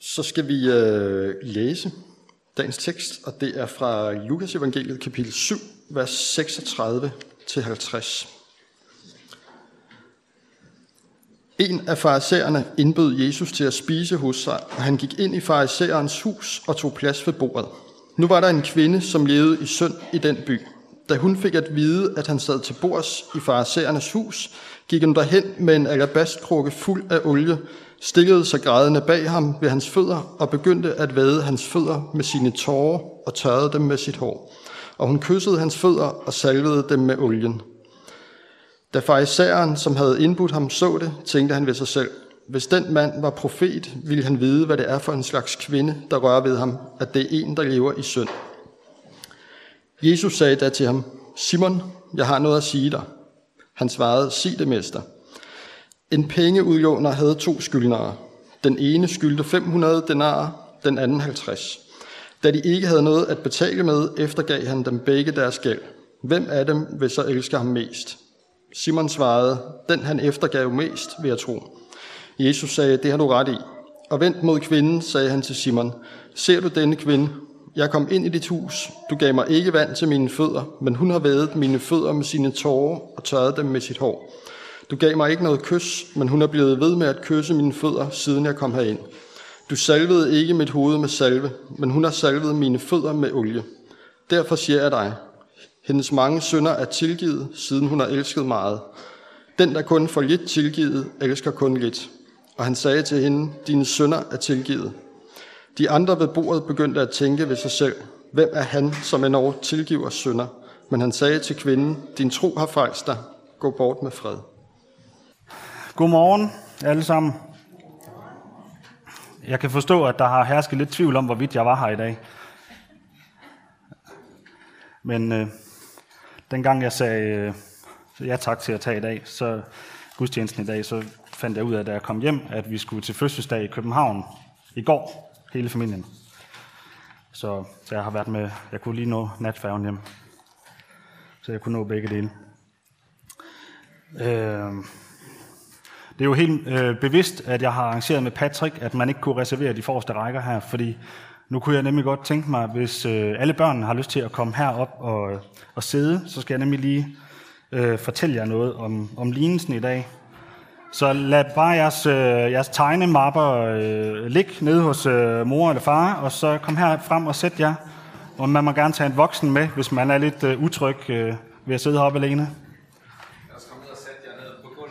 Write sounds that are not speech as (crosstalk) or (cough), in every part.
Så skal vi øh, læse dagens tekst, og det er fra Lukas evangeliet kapitel 7, vers 36 til 50. En af farisæerne indbød Jesus til at spise hos sig, og han gik ind i farisæerens hus og tog plads ved bordet. Nu var der en kvinde, som levede i synd i den by. Da hun fik at vide, at han sad til bords i farisæernes hus, gik hun derhen med en alabastkrukke fuld af olie, stillede sig grædende bag ham ved hans fødder og begyndte at vade hans fødder med sine tårer og tørrede dem med sit hår. Og hun kyssede hans fødder og salvede dem med olien. Da farisæeren, som havde indbudt ham, så det, tænkte han ved sig selv, hvis den mand var profet, ville han vide, hvad det er for en slags kvinde, der rører ved ham, at det er en, der lever i synd. Jesus sagde da til ham, Simon, jeg har noget at sige dig. Han svarede, sig det, mester. En pengeudlåner havde to skyldnere. Den ene skyldte 500 denarer, den anden 50. Da de ikke havde noget at betale med, eftergav han dem begge deres gæld. Hvem af dem vil så elske ham mest? Simon svarede, den han eftergav mest, vil jeg tro. Jesus sagde, det har du ret i. Og vendt mod kvinden, sagde han til Simon, ser du denne kvinde? Jeg kom ind i dit hus. Du gav mig ikke vand til mine fødder, men hun har vædet mine fødder med sine tårer og tørret dem med sit hår. Du gav mig ikke noget kys, men hun er blevet ved med at kysse mine fødder, siden jeg kom herind. Du salvede ikke mit hoved med salve, men hun har salvet mine fødder med olie. Derfor siger jeg dig, hendes mange sønder er tilgivet, siden hun har elsket meget. Den, der kun får lidt tilgivet, elsker kun lidt. Og han sagde til hende, dine sønder er tilgivet. De andre ved bordet begyndte at tænke ved sig selv, hvem er han, som endnu tilgiver sønder? Men han sagde til kvinden, din tro har frelst dig. Gå bort med fred. Godmorgen alle sammen. Jeg kan forstå, at der har hersket lidt tvivl om, hvorvidt jeg var her i dag. Men øh, dengang jeg sagde øh, ja tak til at tage i dag, så gudstjenesten i dag, så fandt jeg ud af, da jeg kom hjem, at vi skulle til fødselsdag i København i går, hele familien. Så, så jeg har været med, jeg kunne lige nå natfærgen hjem. Så jeg kunne nå begge dele. Øh, det er jo helt øh, bevidst, at jeg har arrangeret med Patrick, at man ikke kunne reservere de forreste rækker her, fordi nu kunne jeg nemlig godt tænke mig, hvis øh, alle børnene har lyst til at komme herop og, og sidde, så skal jeg nemlig lige øh, fortælle jer noget om, om lignelsen i dag. Så lad bare jeres, øh, jeres tegnemapper øh, ligge nede hos øh, mor eller far, og så kom her frem og sæt jer. Og man må gerne tage en voksen med, hvis man er lidt øh, utryg øh, ved at sidde heroppe alene.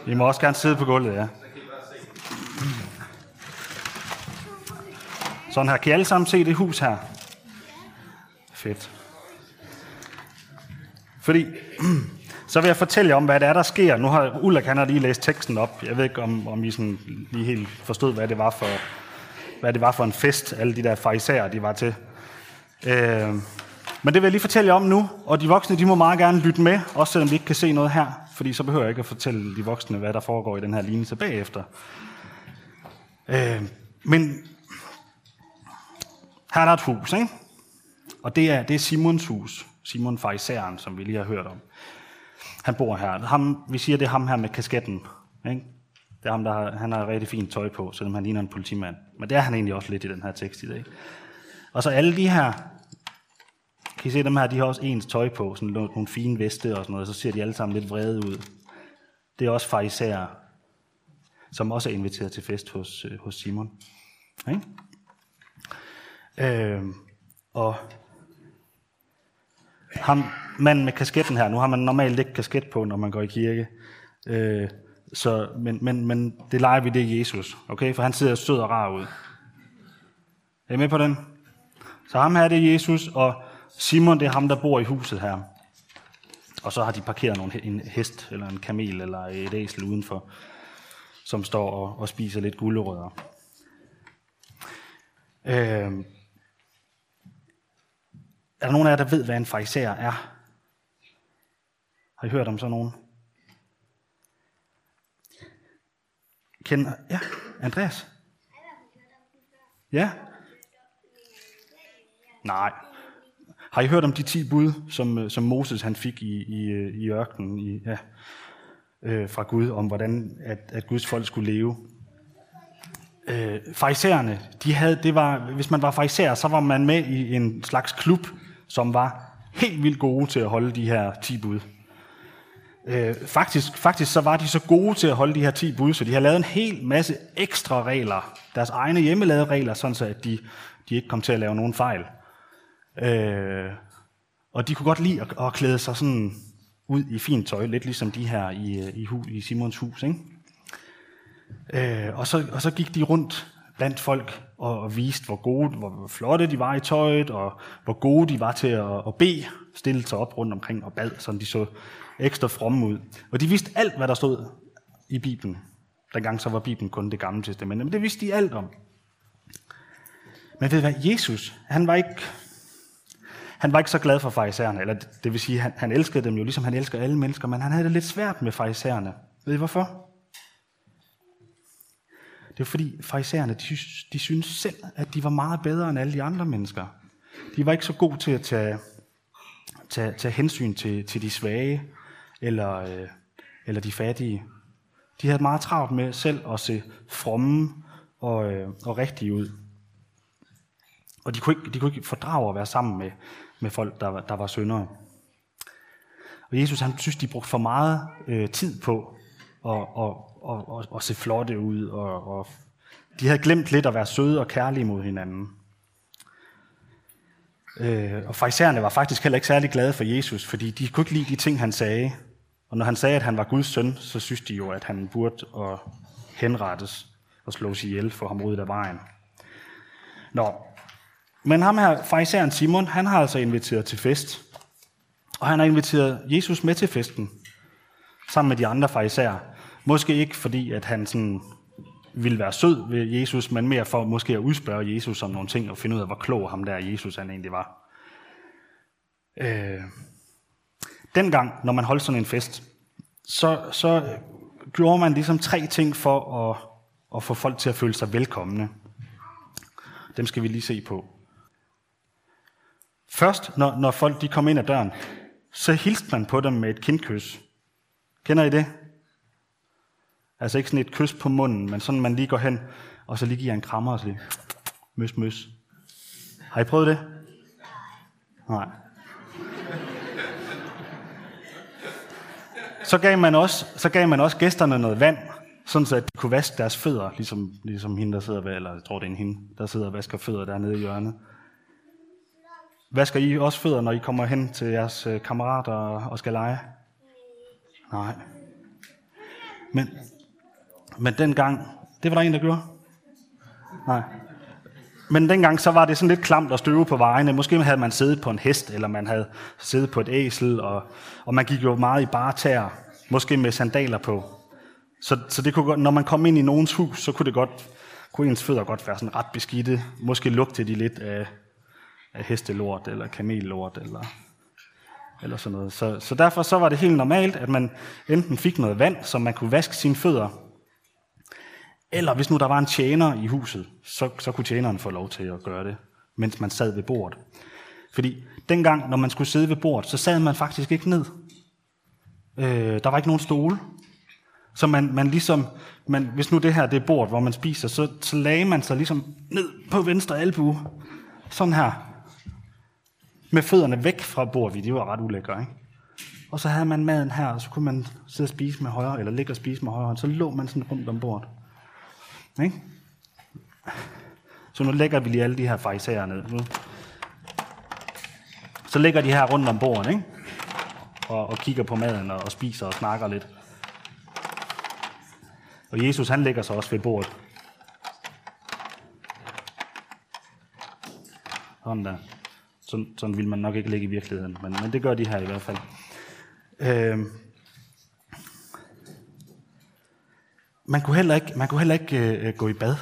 I må også gerne sidde på gulvet, ja. Sådan her. Kan I alle sammen se det hus her? Fedt. Fordi, (clears throat) så vil jeg fortælle jer om, hvad det er, der sker. Nu har Ulla kan lige læst teksten op. Jeg ved ikke, om, om I sådan lige helt forstod, hvad det var for, hvad det var for en fest, alle de der fariserer, de var til. Øh, men det vil jeg lige fortælle jer om nu, og de voksne, de må meget gerne lytte med, også selvom de ikke kan se noget her, fordi så behøver jeg ikke at fortælle de voksne, hvad der foregår i den her lignelse bagefter. Øh, men her er der et hus, ikke? Og det er, det er Simons hus. Simon Farisæeren, som vi lige har hørt om. Han bor her. Ham, vi siger, det er ham her med kasketten. Ikke? Det er ham, der har, han har rigtig fint tøj på, selvom han ligner en politimand. Men det er han egentlig også lidt i den her tekst i dag. Og så alle de her, kan I se dem her, de har også ens tøj på, sådan nogle fine veste og sådan noget, så ser de alle sammen lidt vrede ud. Det er også farisæer, som også er inviteret til fest hos, øh, hos Simon. Ikke? Øh, og ham, manden med kasketten her, nu har man normalt ikke kasket på, når man går i kirke. Øh, så, men, men, men det leger vi, det er Jesus. Okay? For han sidder sød og rar ud. Er I med på den? Så ham her det er Jesus, og Simon det er ham, der bor i huset her. Og så har de parkeret nogle, en hest, eller en kamel, eller et æsel udenfor, som står og, og spiser lidt gulerødder. Øh, er der nogen af jer, der ved, hvad en fariser er? Har I hørt om sådan nogen? Kender, ja, Andreas? Ja? Nej. Har I hørt om de 10 bud, som, øh, som Moses han fik i, i, øh, i ørkenen i, ja, øh, fra Gud, om hvordan at, at Guds folk skulle leve? øh, farisæerne, de havde, det var, hvis man var farisæer, så var man med i en slags klub, som var helt vildt gode til at holde de her 10 bud. Øh, faktisk, faktisk så var de så gode til at holde de her 10 bud, så de har lavet en hel masse ekstra regler, deres egne hjemmelavede regler, sådan så at de, de ikke kom til at lave nogen fejl. Øh, og de kunne godt lide at, at klæde sig sådan ud i fint tøj, lidt ligesom de her i, i, i Simons hus. Ikke? Øh, og, så, og så gik de rundt blandt folk og, og viste, hvor gode, hvor flotte de var i tøjet, og hvor gode de var til at, at bede, stille sig op rundt omkring og bad, så de så ekstra fromme ud. Og de vidste alt, hvad der stod i Bibelen. Dengang så var Bibelen kun det gamle testamente, men det vidste de alt om. Men ved hvad, Jesus, han var ikke, han var ikke så glad for farisæerne, eller det vil sige, han, han elskede dem jo, ligesom han elsker alle mennesker, men han havde det lidt svært med farisæerne. Ved I hvorfor? Det var fordi farisæerne, de, de synes selv, at de var meget bedre end alle de andre mennesker. De var ikke så gode til at tage, tage, tage hensyn til, til de svage, eller, øh, eller de fattige. De havde meget travlt med selv at se fromme og, øh, og rigtige ud. Og de kunne, ikke, de kunne ikke fordrage at være sammen med, med folk, der, der var syndere. Og Jesus han synes, de brugte for meget øh, tid på og, og, og, og, og se flotte ud. Og, og de havde glemt lidt at være søde og kærlige mod hinanden. Øh, og farisæerne var faktisk heller ikke særlig glade for Jesus, fordi de kunne ikke lide de ting, han sagde. Og når han sagde, at han var Guds søn, så synes de jo, at han burde og henrettes og slås ihjel for ham ud af vejen. Nå, men ham her, farisæeren Simon, han har altså inviteret til fest. Og han har inviteret Jesus med til festen, sammen med de andre farisæer. Måske ikke fordi, at han sådan ville være sød ved Jesus, men mere for måske at udspørge Jesus om nogle ting og finde ud af, hvor klog ham der Jesus han egentlig var. Øh, dengang, når man holdt sådan en fest, så, så gjorde man ligesom tre ting for at, at få folk til at føle sig velkomne. Dem skal vi lige se på. Først, når, når folk de kom ind ad døren, så hilste man på dem med et kindkys. Kender I det? Altså ikke sådan et kys på munden, men sådan man lige går hen, og så lige giver en krammer og så lige, møs, møs. Har I prøvet det? Nej. Så gav man også, så gav man også gæsterne noget vand, sådan så at de kunne vaske deres fødder, ligesom, ligesom hende, der sidder, eller jeg tror, det er en hende, der sidder og vasker fødder dernede i hjørnet. Vasker I også fødder, når I kommer hen til jeres øh, kammerater og skal lege? Nej. Men, men dengang, det var der en, der gjorde? Nej. Men dengang så var det sådan lidt klamt at støve på vejene. Måske havde man siddet på en hest, eller man havde siddet på et æsel, og, og man gik jo meget i bare tæer, måske med sandaler på. Så, så det kunne godt, når man kom ind i nogens hus, så kunne det godt, kunne ens fødder godt være sådan ret beskidte. Måske lugte de lidt af, af hestelort, eller kamellort, eller, eller sådan noget. Så, så derfor så var det helt normalt, at man enten fik noget vand, som man kunne vaske sine fødder, eller hvis nu der var en tjener i huset, så, så kunne tjeneren få lov til at gøre det, mens man sad ved bordet. Fordi dengang, når man skulle sidde ved bordet, så sad man faktisk ikke ned. Øh, der var ikke nogen stole. Så man, man ligesom, man, hvis nu det her det er bord, hvor man spiser, så, så lagde man sig ligesom ned på venstre albue. Sådan her. Med fødderne væk fra bordet, det var ret ulækkert, ikke? Og så havde man maden her, og så kunne man sidde og spise med højre, eller ligge og spise med højre hånd. Så lå man sådan rundt om bordet. Ikke? Så nu lægger vi lige alle de her farisæer ned. Nu. Så ligger de her rundt om bordet, ikke? Og, og kigger på maden og, og spiser og snakker lidt. Og Jesus han lægger sig også ved bordet. Sådan der. Sådan, sådan vil man nok ikke ligge i virkeligheden, men, men det gør de her i hvert fald. Øh, man kunne heller ikke, man kunne heller ikke øh, gå i bad.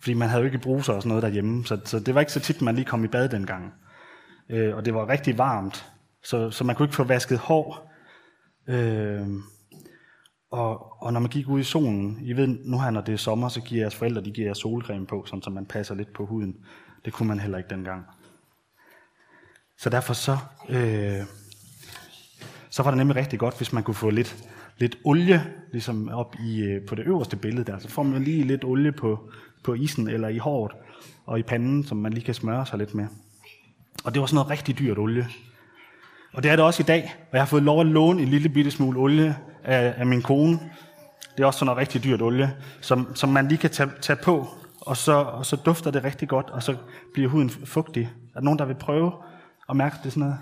Fordi man havde jo ikke bruser og sådan noget derhjemme, så, så det var ikke så tit, man lige kom i bad dengang. Øh, og det var rigtig varmt, så, så man kunne ikke få vasket hår. Øh, og, og når man gik ud i solen, I ved nu her, når det er sommer, så giver jeres forældre, de giver jeres solcreme på, sådan, så man passer lidt på huden. Det kunne man heller ikke dengang. Så derfor så, øh, så var det nemlig rigtig godt, hvis man kunne få lidt, lidt olie, ligesom op i, øh, på det øverste billede der. Så får man lige lidt olie på, på isen eller i håret og i panden, som man lige kan smøre sig lidt med. Og det var sådan noget rigtig dyrt olie. Og det er det også i dag, og jeg har fået lov at låne en lille bitte smule olie af, af min kone. Det er også sådan noget rigtig dyrt olie, som, som man lige kan tage, tage på, og så, og så dufter det rigtig godt, og så bliver huden fugtig. Er der nogen, der vil prøve at mærke det sådan noget?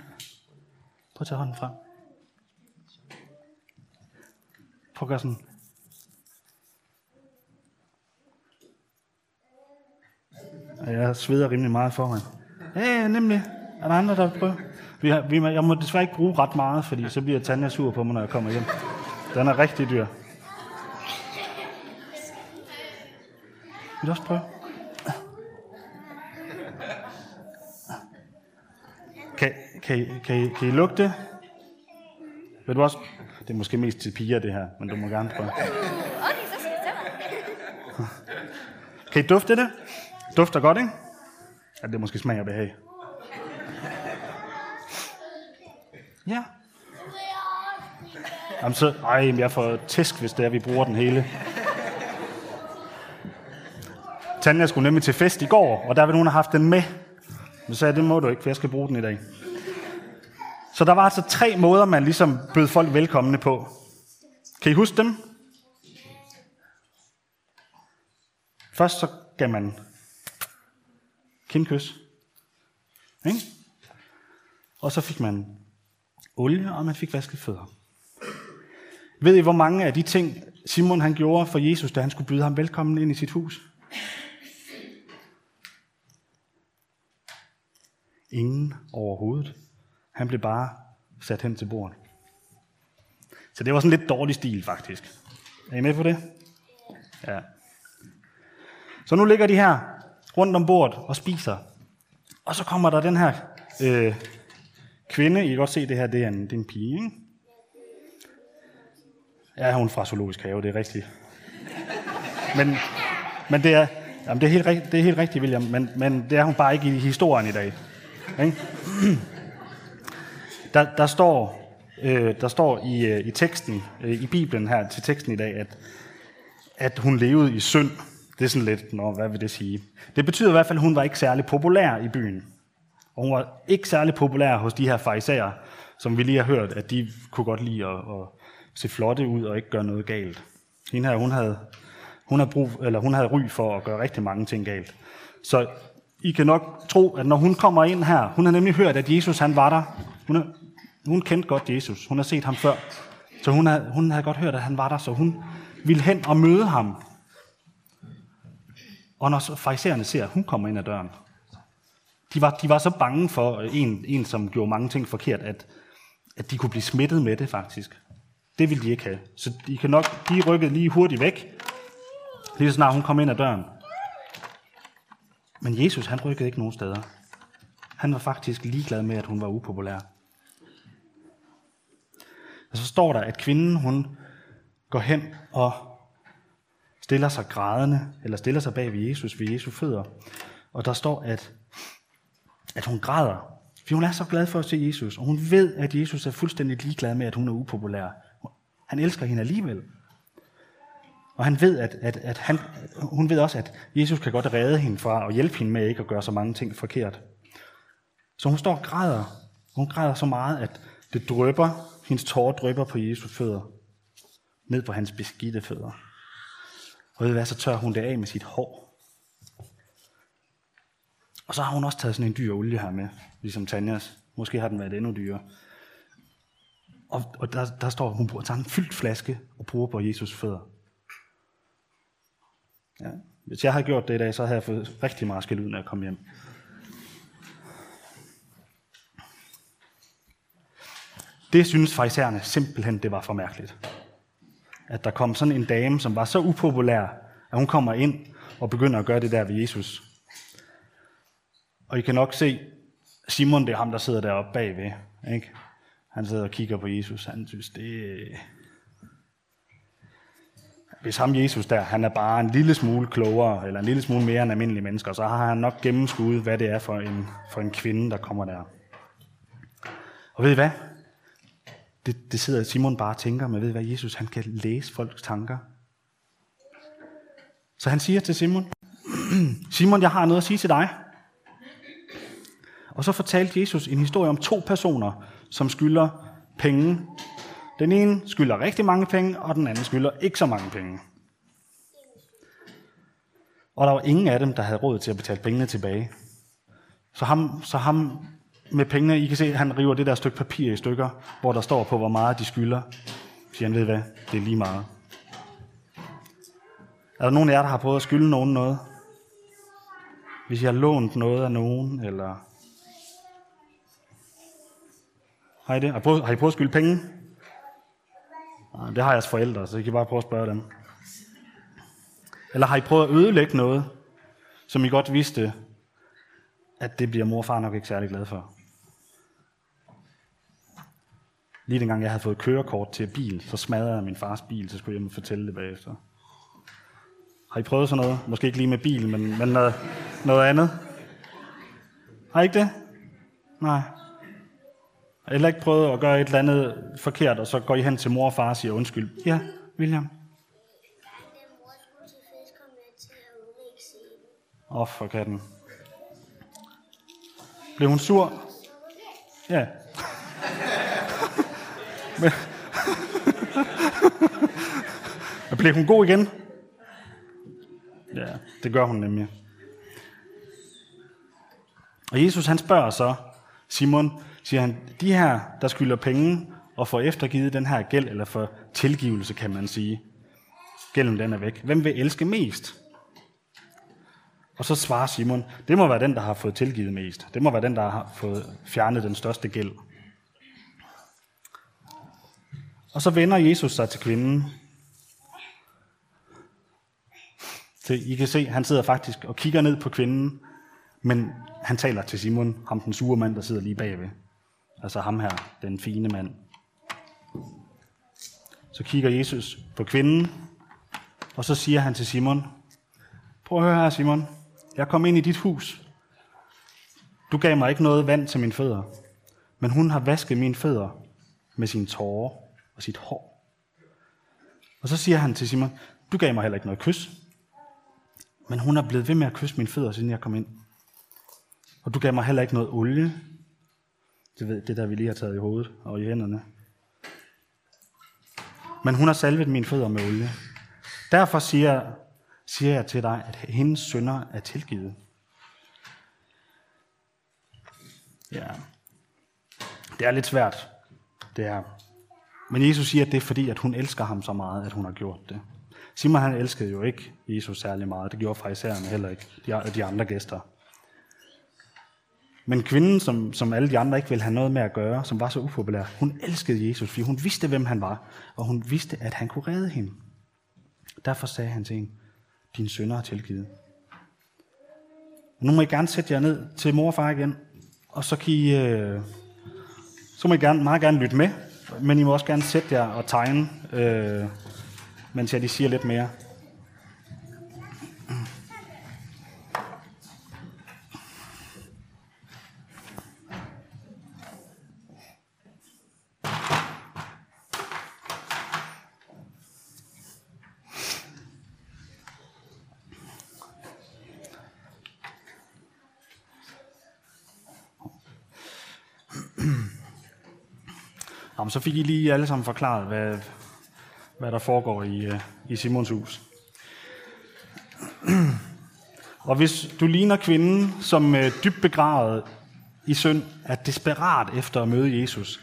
Prøv at tage hånden frem. Prøv at gøre sådan. Og jeg sveder rimelig meget foran. Ja, ja, nemlig. Er der andre, der vil prøve? Vi har, vi, jeg må desværre ikke bruge ret meget, fordi så bliver Tanja sur på mig, når jeg kommer hjem. Den er rigtig dyr. Vil du også prøve? Kan, kan, kan, kan I lugte? Vil du også? Det er måske mest til piger, det her, men du må gerne prøve. Okay, så skal jeg. (laughs) Kan I dufte det? Dufter godt, ikke? Ja, det er måske smag og behag. Ja. Jamen så, ej, men jeg får tæsk, hvis det er, vi bruger den hele. Tanja skulle nemlig til fest i går, og der ville hun have haft den med. Men så sagde jeg, det må du ikke, for jeg skal bruge den i dag. Så der var altså tre måder, man ligesom bød folk velkomne på. Kan I huske dem? Først så gav man kindkys. Ikke? Og så fik man olie, og man fik vasket fødder. Ved I, hvor mange af de ting, Simon han gjorde for Jesus, da han skulle byde ham velkommen ind i sit hus? Ingen overhovedet. Han blev bare sat hen til bordet. Så det var sådan lidt dårlig stil, faktisk. Er I med på det? Ja. Så nu ligger de her rundt om bordet og spiser. Og så kommer der den her øh, kvinde. I kan godt se, det her det er en, det er en pige, ikke? Ja, hun er fra Zoologisk Have, det er rigtigt. Men, men det, er, jamen det, er helt, det er helt rigtigt, William, men, men det er hun bare ikke i historien i dag. Ikke? Der, der står, øh, der står i, øh, i teksten, øh, i Bibelen her til teksten i dag, at, at hun levede i synd. Det er sådan lidt, nå, hvad vil det sige? Det betyder i hvert fald, at hun var ikke særlig populær i byen. Og hun var ikke særlig populær hos de her farisæer, som vi lige har hørt, at de kunne godt lide at, at se flotte ud og ikke gøre noget galt. Hende her, hun havde, hun havde, brug, eller hun havde ry for at gøre rigtig mange ting galt. Så I kan nok tro, at når hun kommer ind her, hun har nemlig hørt, at Jesus han var der. Hun, har, hun kendte godt Jesus. Hun har set ham før. Så hun havde, hun havde godt hørt, at han var der, så hun ville hen og møde ham. Og når så farisæerne ser, at hun kommer ind ad døren, de var, de var så bange for øh, en, en, som gjorde mange ting forkert, at, at de kunne blive smittet med det faktisk. Det ville de ikke have. Så de kan nok, de rykkede lige hurtigt væk, lige så snart hun kom ind ad døren. Men Jesus, han rykkede ikke nogen steder. Han var faktisk ligeglad med, at hun var upopulær. Og så står der, at kvinden, hun går hen og stiller sig grædende, eller stiller sig bag ved Jesus, ved Jesu fødder. Og der står, at, at hun græder, for hun er så glad for at se Jesus, og hun ved, at Jesus er fuldstændig ligeglad med, at hun er upopulær. Han elsker hende alligevel. Og han ved, at, at, at han, hun ved også, at Jesus kan godt redde hende fra og hjælpe hende med ikke at gøre så mange ting forkert. Så hun står og græder. Hun græder så meget, at det drøber, hendes tårer drypper på Jesu fødder. Ned på hans beskidte fødder. Og ved hvad, så tør hun det af med sit hår. Og så har hun også taget sådan en dyr olie her med, ligesom Tanjas. Måske har den været endnu dyrere. Og, og der, der står, hun bruger, tager en fyldt flaske og bruger på Jesus fødder. Ja. Hvis jeg havde gjort det i dag, så havde jeg fået rigtig meget skæld ud, når jeg kom hjem. Det synes farisæerne simpelthen, det var for mærkeligt. At der kom sådan en dame, som var så upopulær, at hun kommer ind og begynder at gøre det der ved Jesus. Og I kan nok se, Simon, det er ham, der sidder deroppe bagved. Ikke? Han sidder og kigger på Jesus. Han synes, det, hvis ham Jesus der, han er bare en lille smule klogere, eller en lille smule mere end almindelige mennesker, så har han nok gennemskuet, hvad det er for en, for en kvinde, der kommer der. Og ved I hvad? Det, det sidder Simon bare og tænker, men ved hvad, Jesus han kan læse folks tanker. Så han siger til Simon, (clears throat) Simon, jeg har noget at sige til dig. Og så fortalte Jesus en historie om to personer, som skylder penge. Den ene skylder rigtig mange penge, og den anden skylder ikke så mange penge. Og der var ingen af dem, der havde råd til at betale pengene tilbage. Så ham, så ham med pengene, I kan se, han river det der stykke papir i stykker, hvor der står på, hvor meget de skylder. Så han, ved hvad, det er lige meget. Er der nogen af jer, der har prøvet at skylde nogen noget? Hvis jeg har lånt noget af nogen, eller... Har I det? Har I prøvet, har I prøvet at skylde penge? Nej, det har jeres forældre, så I kan bare prøve at spørge dem. Eller har I prøvet at ødelægge noget, som I godt vidste, at det bliver mor og far nok ikke særlig glad for? Lige dengang jeg havde fået kørekort til bil, så smadrede jeg min fars bil, så skulle jeg hjem og fortælle det bagefter. Har I prøvet sådan noget? Måske ikke lige med bil, men, men noget, noget andet? Har I ikke det? Nej. Har I heller ikke prøvet at gøre et eller andet forkert, og så går I hen til mor og far og siger undskyld? Ja, William. Mor skulle til at. Åh, oh, for katten. Blev hun sur? Ja. Men... (laughs) Men blev hun god igen? Ja, det gør hun nemlig. Og Jesus han spørger så Simon, siger han, de her, der skylder penge og får eftergivet den her gæld, eller for tilgivelse, kan man sige. Gælden den er væk. Hvem vil elske mest? Og så svarer Simon, det må være den, der har fået tilgivet mest. Det må være den, der har fået fjernet den største gæld. Og så vender Jesus sig til kvinden. Så I kan se, han sidder faktisk og kigger ned på kvinden, men han taler til Simon, ham den sure mand, der sidder lige bagved. Altså ham her, den fine mand. Så kigger Jesus på kvinden, og så siger han til Simon, prøv at høre her Simon, jeg kom ind i dit hus. Du gav mig ikke noget vand til mine fødder, men hun har vasket mine fødder med sine tårer og sit hår. Og så siger han til Simon, du gav mig heller ikke noget kys, men hun er blevet ved med at kysse mine fødder, siden jeg kom ind. Og du gav mig heller ikke noget olie. Det, ved, det der, vi lige har taget i hovedet og i hænderne. Men hun har salvet mine fødder med olie. Derfor siger, siger jeg til dig, at hendes sønder er tilgivet. Ja, det er lidt svært, det her. Men Jesus siger, at det er fordi, at hun elsker ham så meget, at hun har gjort det. Simon han elskede jo ikke Jesus særlig meget. Det gjorde farisæerne heller ikke, de, de andre gæster. Men kvinden, som, som alle de andre ikke ville have noget med at gøre, som var så upopulær, hun elskede Jesus, fordi hun vidste, hvem han var, og hun vidste, at han kunne redde hende. Derfor sagde han til hende, dine sønner er tilgivet. Nu må I gerne sætte jer ned til mor og far igen, og så kan I, øh, så må I gerne, meget gerne lytte med, men I må også gerne sætte jer og tegne, øh, mens jeg lige siger lidt mere. Så fik I lige alle sammen forklaret, hvad, hvad der foregår i, øh, i Simons hus. Og hvis du ligner kvinden, som øh, dybt begravet i synd, er desperat efter at møde Jesus,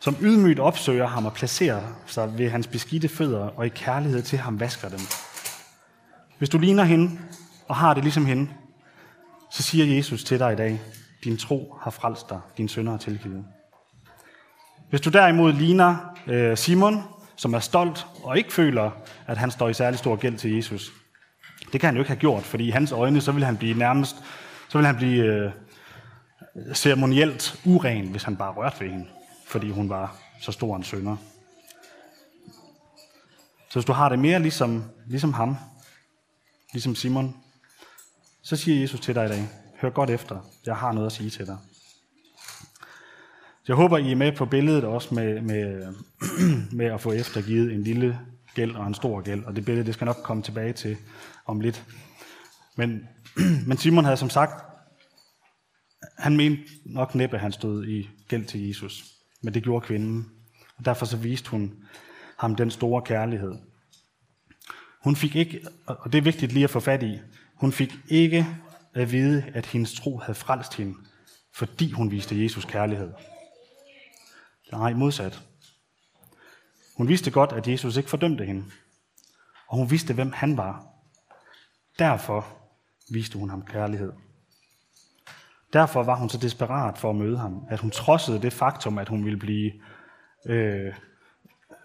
som ydmygt opsøger ham og placerer sig ved hans beskidte fødder og i kærlighed til ham vasker dem. Hvis du ligner hende og har det ligesom hende, så siger Jesus til dig i dag, din tro har frelst dig, din sønder er tilgivet. Hvis du derimod ligner øh, Simon, som er stolt og ikke føler, at han står i særlig stor gæld til Jesus, det kan han jo ikke have gjort, fordi i hans øjne, så vil han blive nærmest, så vil han blive øh, ceremonielt uren, hvis han bare rørte ved hende, fordi hun var så stor en sønder. Så hvis du har det mere ligesom, ligesom ham, ligesom Simon, så siger Jesus til dig i dag, hør godt efter, jeg har noget at sige til dig jeg håber, I er med på billedet også med, med, (clears throat) med at få eftergivet en lille gæld og en stor gæld. Og det billede, det skal nok komme tilbage til om lidt. Men, (clears throat) men Simon havde som sagt, han mente nok næppe, at han stod i gæld til Jesus. Men det gjorde kvinden. Og derfor så viste hun ham den store kærlighed. Hun fik ikke, og det er vigtigt lige at få fat i, hun fik ikke at vide, at hendes tro havde frelst hende, fordi hun viste Jesus kærlighed. Nej, modsat. Hun vidste godt, at Jesus ikke fordømte hende. Og hun vidste, hvem han var. Derfor viste hun ham kærlighed. Derfor var hun så desperat for at møde ham, at hun trodsede det faktum, at hun ville blive øh,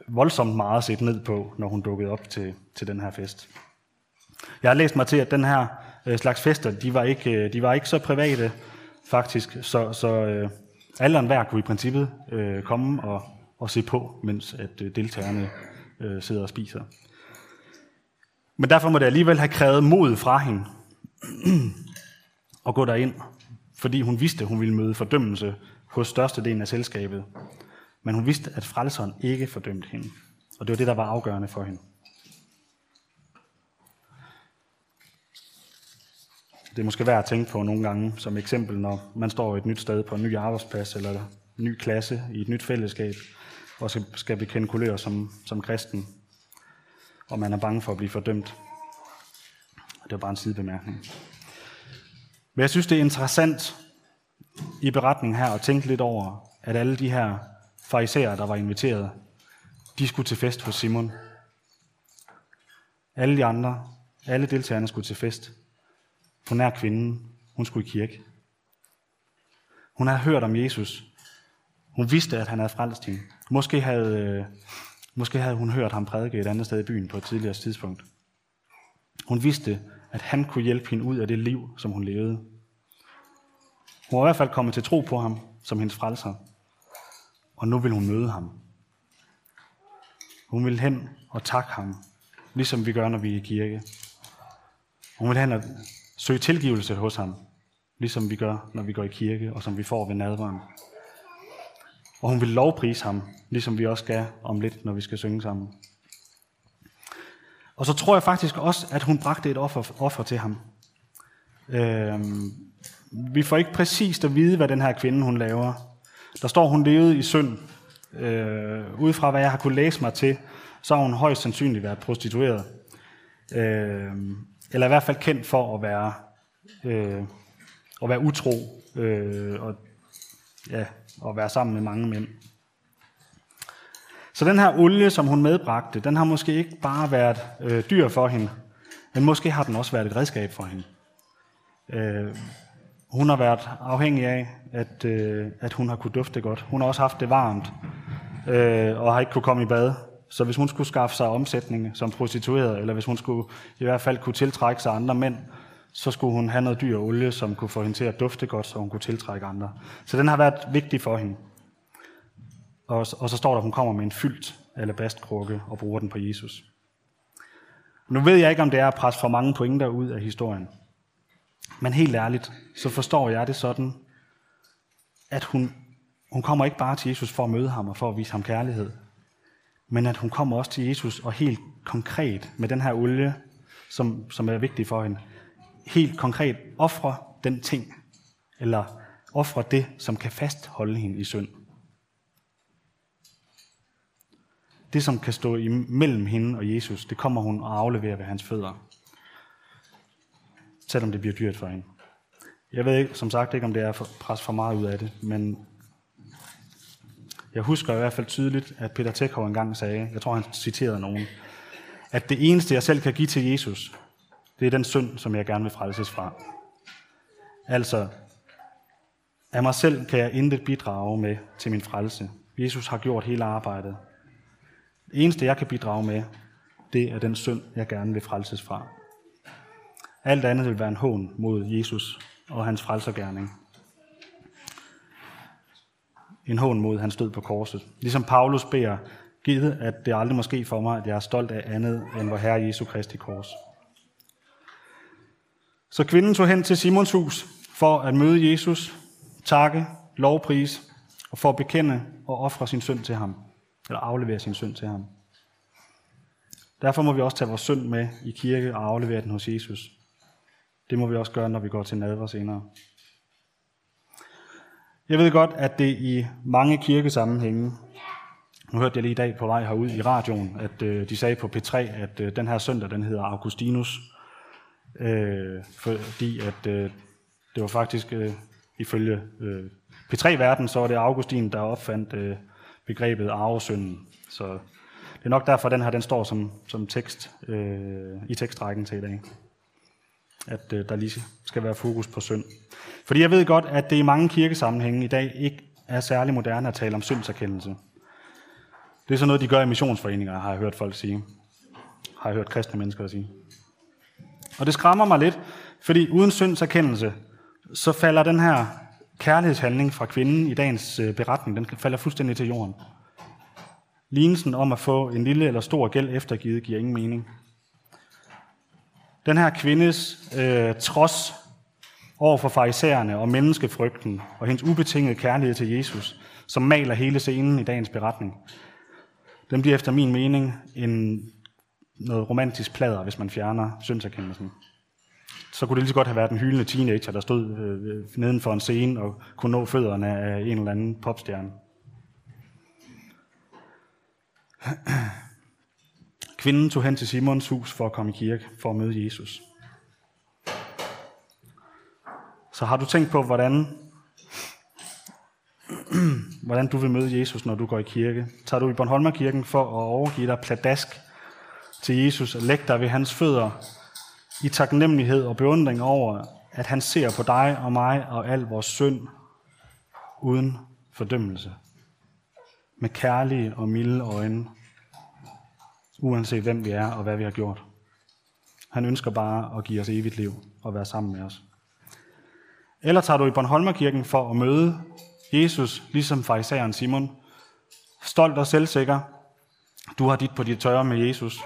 voldsomt meget set ned på, når hun dukkede op til, til den her fest. Jeg har læst mig til, at den her øh, slags fester, de var ikke, øh, de var ikke så private faktisk, så, så øh, alle og enhver kunne i princippet øh, komme og, og se på, mens at øh, deltagerne øh, sidder og spiser. Men derfor må det alligevel have krævet mod fra hende (clears throat) at gå derind, fordi hun vidste, at hun ville møde fordømmelse hos størstedelen af selskabet. Men hun vidste, at frelseren ikke fordømte hende. Og det var det, der var afgørende for hende. Det er måske værd at tænke på nogle gange, som eksempel, når man står et nyt sted på en ny arbejdsplads eller en ny klasse i et nyt fællesskab, og skal bekende kulør som, som kristen, og man er bange for at blive fordømt. Det er bare en sidebemærkning. Men jeg synes, det er interessant i beretningen her at tænke lidt over, at alle de her fariserer, der var inviteret, de skulle til fest hos Simon. Alle de andre, alle deltagerne skulle til fest. Hun er kvinden, hun skulle i kirke. Hun havde hørt om Jesus. Hun vidste, at han havde frelst hende. Måske havde, øh, måske havde hun hørt ham prædike et andet sted i byen på et tidligere tidspunkt. Hun vidste, at han kunne hjælpe hende ud af det liv, som hun levede. Hun var i hvert fald kommet til tro på ham som hendes frelser. Og nu vil hun møde ham. Hun vil hen og takke ham, ligesom vi gør, når vi er i kirke. Hun vil hen og søge tilgivelse hos ham, ligesom vi gør, når vi går i kirke, og som vi får ved nadveren. Og hun vil lovprise ham, ligesom vi også skal om lidt, når vi skal synge sammen. Og så tror jeg faktisk også, at hun bragte et offer, offer til ham. Øhm, vi får ikke præcist at vide, hvad den her kvinde hun laver. Der står, hun levede i synd. Øh, ud fra hvad jeg har kunne læse mig til, så har hun højst sandsynligt været prostitueret. Øh, eller i hvert fald kendt for at være, øh, at være utro øh, og ja, at være sammen med mange mænd. Så den her olie, som hun medbragte, den har måske ikke bare været øh, dyr for hende, men måske har den også været et redskab for hende. Øh, hun har været afhængig af, at, øh, at hun har kunne dufte godt. Hun har også haft det varmt, øh, og har ikke kunne komme i bad. Så hvis hun skulle skaffe sig omsætning som prostitueret, eller hvis hun skulle i hvert fald kunne tiltrække sig andre mænd, så skulle hun have noget dyr olie, som kunne få hende til at dufte godt, så hun kunne tiltrække andre. Så den har været vigtig for hende. Og, og så står der, at hun kommer med en fyldt alabastkrukke og bruger den på Jesus. Nu ved jeg ikke, om det er at presse for mange pointer ud af historien. Men helt ærligt, så forstår jeg det sådan, at hun, hun kommer ikke bare til Jesus for at møde ham og for at vise ham kærlighed, men at hun kommer også til Jesus og helt konkret med den her olie, som, som er vigtig for hende, helt konkret ofre den ting, eller ofre det, som kan fastholde hende i synd. Det, som kan stå imellem hende og Jesus, det kommer hun og afleverer ved hans fødder. Selvom det bliver dyrt for hende. Jeg ved ikke, som sagt ikke, om det er for, pres for meget ud af det, men jeg husker i hvert fald tydeligt, at Peter Tekhov engang sagde, jeg tror han citerede nogen, at det eneste, jeg selv kan give til Jesus, det er den synd, som jeg gerne vil frelses fra. Altså, af mig selv kan jeg intet bidrage med til min frelse. Jesus har gjort hele arbejdet. Det eneste, jeg kan bidrage med, det er den synd, jeg gerne vil frelses fra. Alt andet vil være en hån mod Jesus og hans frelsergærning. En hån mod hans død på korset. Ligesom Paulus beder, givet at det aldrig må ske for mig, at jeg er stolt af andet end vor Herre Jesu Kristi kors. Så kvinden tog hen til Simons hus for at møde Jesus, takke, lovpris og for at bekende og ofre sin synd til ham, eller aflevere sin synd til ham. Derfor må vi også tage vores synd med i kirke og aflevere den hos Jesus. Det må vi også gøre, når vi går til nadver senere. Jeg ved godt, at det i mange kirkesammenhænge, nu hørte jeg lige i dag på vej herud i radioen, at øh, de sagde på P3, at øh, den her søndag, den hedder Augustinus, øh, fordi at øh, det var faktisk øh, ifølge øh, P3-verden, så var det Augustin, der opfandt øh, begrebet arvesynden. Så det er nok derfor, den her den står som, som tekst øh, i tekstrækken til i dag. At øh, der lige skal være fokus på synd. Fordi jeg ved godt, at det i mange kirkesammenhænge i dag ikke er særlig moderne at tale om syndserkendelse. Det er sådan noget, de gør i missionsforeninger, har jeg hørt folk sige. Har jeg hørt kristne mennesker sige. Og det skræmmer mig lidt, fordi uden syndserkendelse, så falder den her kærlighedshandling fra kvinden i dagens øh, beretning, den falder fuldstændig til jorden. Lignelsen om at få en lille eller stor gæld eftergivet giver ingen mening. Den her kvindes øh, trods over for farisæerne og menneskefrygten og hendes ubetingede kærlighed til Jesus, som maler hele scenen i dagens beretning, den bliver efter min mening en, noget romantisk plader, hvis man fjerner syndserkendelsen. Så kunne det lige så godt have været en hyldende teenager, der stod øh, neden for en scene og kunne nå fødderne af en eller anden popstjerne. (clears throat) Kvinden tog hen til Simons hus for at komme i kirke, for at møde Jesus. Så har du tænkt på, hvordan, (clears throat) hvordan du vil møde Jesus, når du går i kirke? Tager du i Bornholmerkirken for at overgive dig pladask til Jesus og lægge dig ved hans fødder i taknemmelighed og beundring over, at han ser på dig og mig og al vores synd uden fordømmelse. Med kærlige og milde øjne, uanset hvem vi er og hvad vi har gjort. Han ønsker bare at give os evigt liv og være sammen med os. Eller tager du i Bornholmerkirken for at møde Jesus, ligesom farisæeren Simon, stolt og selvsikker. Du har dit på dit tørre med Jesus.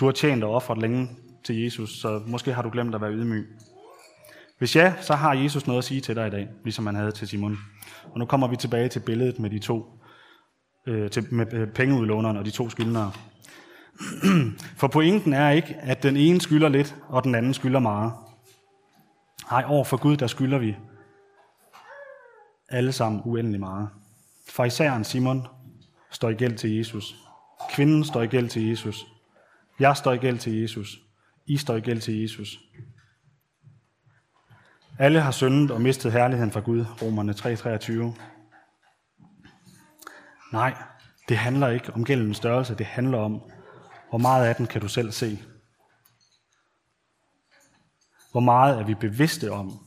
Du har tjent og offret længe til Jesus, så måske har du glemt at være ydmyg. Hvis ja, så har Jesus noget at sige til dig i dag, ligesom han havde til Simon. Og nu kommer vi tilbage til billedet med de to, øh, til, med øh, pengeudlåneren og de to skyldnere. (clears throat) For pointen er ikke, at den ene skylder lidt, og den anden skylder meget. Nej, over for Gud, der skylder vi alle sammen uendelig meget. Farisæeren Simon står i gæld til Jesus. Kvinden står i gæld til Jesus. Jeg står i gæld til Jesus. I står i gæld til Jesus. Alle har syndet og mistet herligheden fra Gud, Romerne 3:23. Nej, det handler ikke om gældens størrelse, det handler om, hvor meget af den kan du selv se. Hvor meget er vi bevidste om,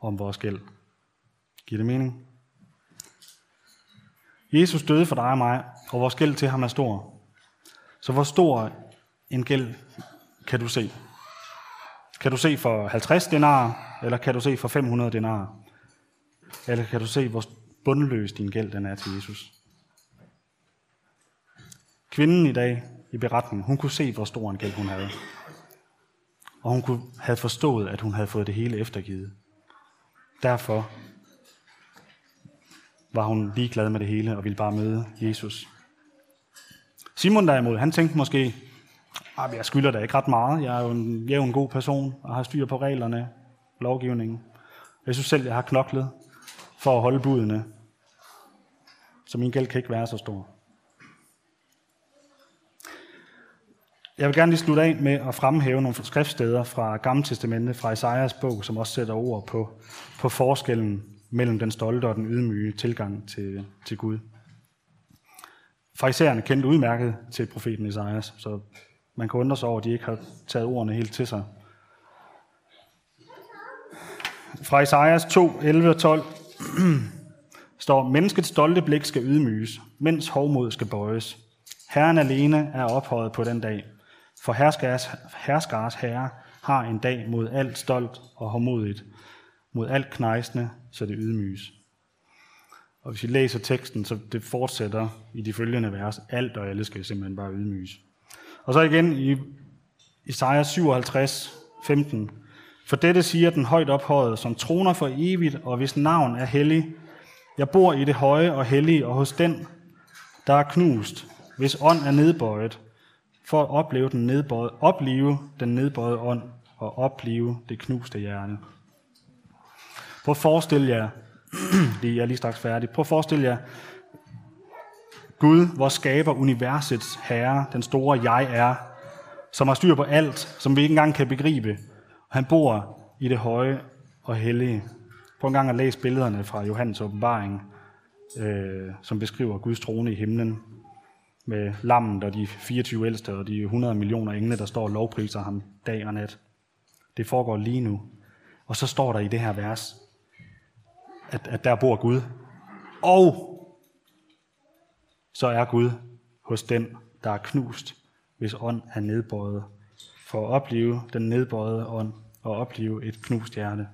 om vores gæld? Giver det mening? Jesus døde for dig og mig, og vores gæld til ham er stor. Så hvor stor en gæld kan du se? Kan du se for 50 denar, eller kan du se for 500 denar? Eller kan du se, hvor bundløs din gæld den er til Jesus? Kvinden i dag i beretningen, hun kunne se, hvor stor en gæld hun havde. Og hun kunne, havde forstået, at hun havde fået det hele eftergivet. Derfor var hun ligeglad med det hele og ville bare møde Jesus. Simon derimod, han tænkte måske, at jeg skylder da ikke ret meget. Jeg er jo en, jeg er jo en god person og har styr på reglerne, lovgivningen. Jeg synes selv, jeg har knoklet for at holde budene. Så min gæld kan ikke være så stor. Jeg vil gerne lige slutte af med at fremhæve nogle skriftsteder fra Gamle Testamente, fra Isaias bog, som også sætter ord på, på forskellen mellem den stolte og den ydmyge tilgang til, til Gud. Farisæerne kendte udmærket til profeten Isaias, så man kan undre sig over, at de ikke har taget ordene helt til sig. Fra Isaias 2, 11 og 12 (clears throat) står, Menneskets stolte blik skal ydmyges, mens hovmod skal bøjes. Herren alene er ophøjet på den dag. For herskers, herskers herre har en dag mod alt stolt og hårdmodigt, mod alt knejsende, så det ydmyges. Og hvis vi læser teksten, så det fortsætter i de følgende vers. Alt og alle skal simpelthen bare ydmyges. Og så igen i Isaiah 57, 15. For dette siger den højt ophøjet, som troner for evigt, og hvis navn er hellig, Jeg bor i det høje og hellige, og hos den, der er knust, hvis ånd er nedbøjet, for at opleve den nedbøjede, opleve den nedbøjede ånd og opleve det knuste hjerte. Prøv at forestille jer, (clears throat) lige, jeg er lige straks færdig, prøv at forestille jer, Gud, hvor skaber universets herre, den store jeg er, som har styr på alt, som vi ikke engang kan begribe. Han bor i det høje og hellige. Prøv en gang at læse billederne fra Johannes åbenbaring, øh, som beskriver Guds trone i himlen, med lammet og de 24 ældste og de 100 millioner engle, der står og lovpriser ham dag og nat. Det foregår lige nu. Og så står der i det her vers, at, at der bor Gud. Og så er Gud hos den, der er knust, hvis ånd er nedbøjet, for at opleve den nedbøjede ånd og opleve et knust hjerte.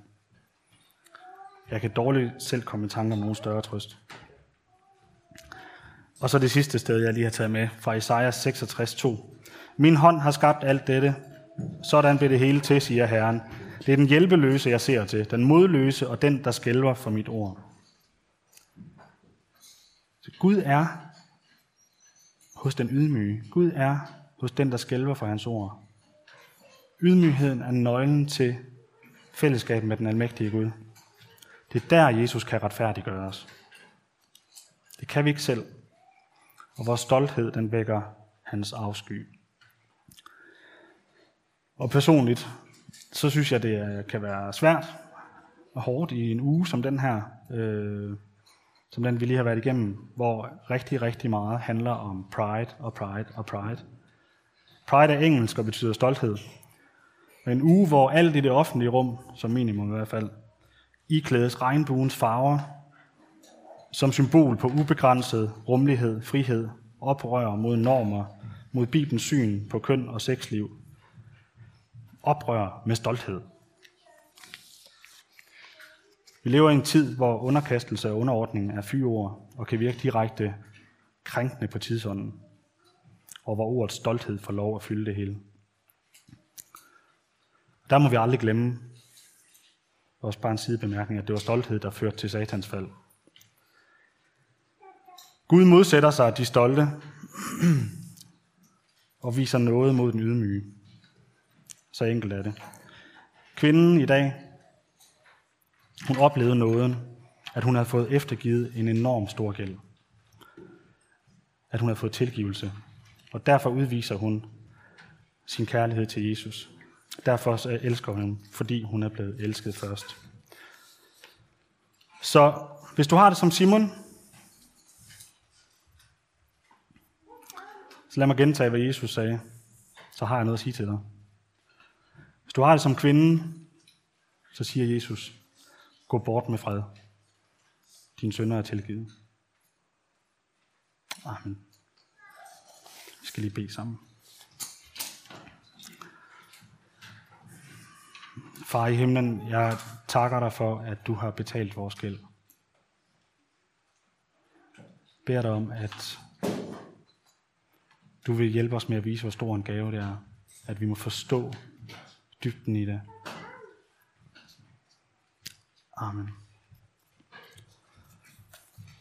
Jeg kan dårligt selv komme i tanke om nogen større trøst. Og så det sidste sted, jeg lige har taget med, fra Isaiah 66:2. Min hånd har skabt alt dette. Sådan bliver det hele til, siger Herren. Det er den hjælpeløse, jeg ser til, den modløse og den, der skælver for mit ord. Så Gud er hos den ydmyge. Gud er hos den, der skælver for hans ord. Ydmygheden er nøglen til fællesskab med den almægtige Gud. Det er der, Jesus kan retfærdiggøre os. Det kan vi ikke selv. Og vores stolthed, den vækker hans afsky. Og personligt, så synes jeg, det kan være svært og hårdt i en uge som den her, øh, som den vi lige har været igennem, hvor rigtig, rigtig meget handler om pride og pride og pride. Pride er engelsk og betyder stolthed. En uge, hvor alt i det offentlige rum, som minimum i hvert fald, iklædes regnbuens farver, som symbol på ubegrænset rummelighed, frihed, oprør mod normer, mod Bibelens syn på køn og sexliv. Oprør med stolthed. Vi lever i en tid, hvor underkastelse og underordning er fyord og kan virke direkte krænkende på tidsånden, og hvor ordets stolthed får lov at fylde det hele. Der må vi aldrig glemme, også bare en sidebemærkning, at det var stolthed, der førte til satans fald. Gud modsætter sig de stolte og viser noget mod den ydmyge. Så enkelt er det. Kvinden i dag, hun oplevede nåden, at hun havde fået eftergivet en enorm stor gæld. At hun havde fået tilgivelse. Og derfor udviser hun sin kærlighed til Jesus. Derfor elsker hun, fordi hun er blevet elsket først. Så hvis du har det som Simon, så lad mig gentage, hvad Jesus sagde. Så har jeg noget at sige til dig. Hvis du har det som kvinde, så siger Jesus, gå bort med fred. Din sønner er tilgivet. Amen. Vi skal lige bede sammen. Far i himlen, jeg takker dig for, at du har betalt vores gæld. Bær dig om, at du vil hjælpe os med at vise, hvor stor en gave det er. At vi må forstå dybden i det. Amen.